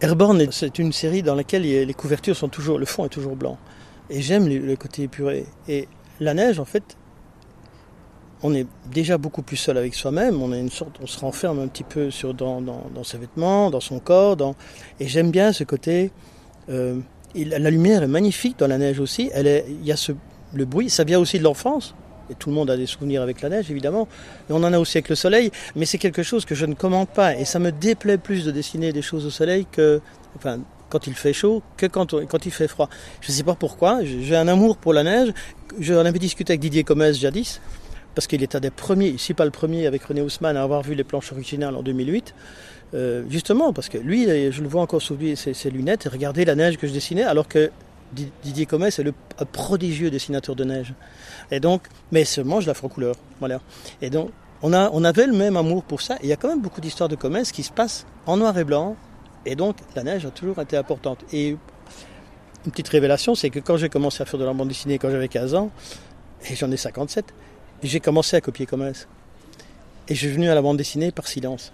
Airborne, c'est une série dans laquelle les couvertures sont toujours, le fond est toujours blanc. Et j'aime le côté épuré. Et la neige, en fait, on est déjà beaucoup plus seul avec soi-même. On une sorte, on se renferme un petit peu sur, dans, ses vêtements, dans son corps. Dans, et j'aime bien ce côté. Euh, la lumière est magnifique dans la neige aussi. Elle est, il y a ce, le bruit. Ça vient aussi de l'enfance. Et tout le monde a des souvenirs avec la neige, évidemment. Mais on en a aussi avec le soleil. Mais c'est quelque chose que je ne commente pas. Et ça me déplaît plus de dessiner des choses au soleil que, enfin, quand il fait chaud que quand, quand il fait froid. Je ne sais pas pourquoi. J'ai un amour pour la neige. J'en avais discuté avec Didier Comès jadis parce qu'il est un des premiers, si pas le premier, avec René Haussmann, à avoir vu les planches originales en 2008. Euh, justement, parce que lui, je le vois encore sous ses, lunettes, et regardez la neige que je dessinais, alors que Didier Comès est le prodigieux dessinateur de neige. Et donc, mais seulement je la couleur. Voilà. Et donc, on, a, on avait le même amour pour ça. Il y a quand même beaucoup d'histoires de Comès qui se passent en noir et blanc. Et donc, la neige a toujours été importante. Et une petite révélation, c'est que quand j'ai commencé à faire de la bande dessinée quand j'avais 15 ans, et j'en ai 57, j'ai commencé à copier Comès. Et je suis venu à la bande dessinée par silence.